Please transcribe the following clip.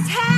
just happened?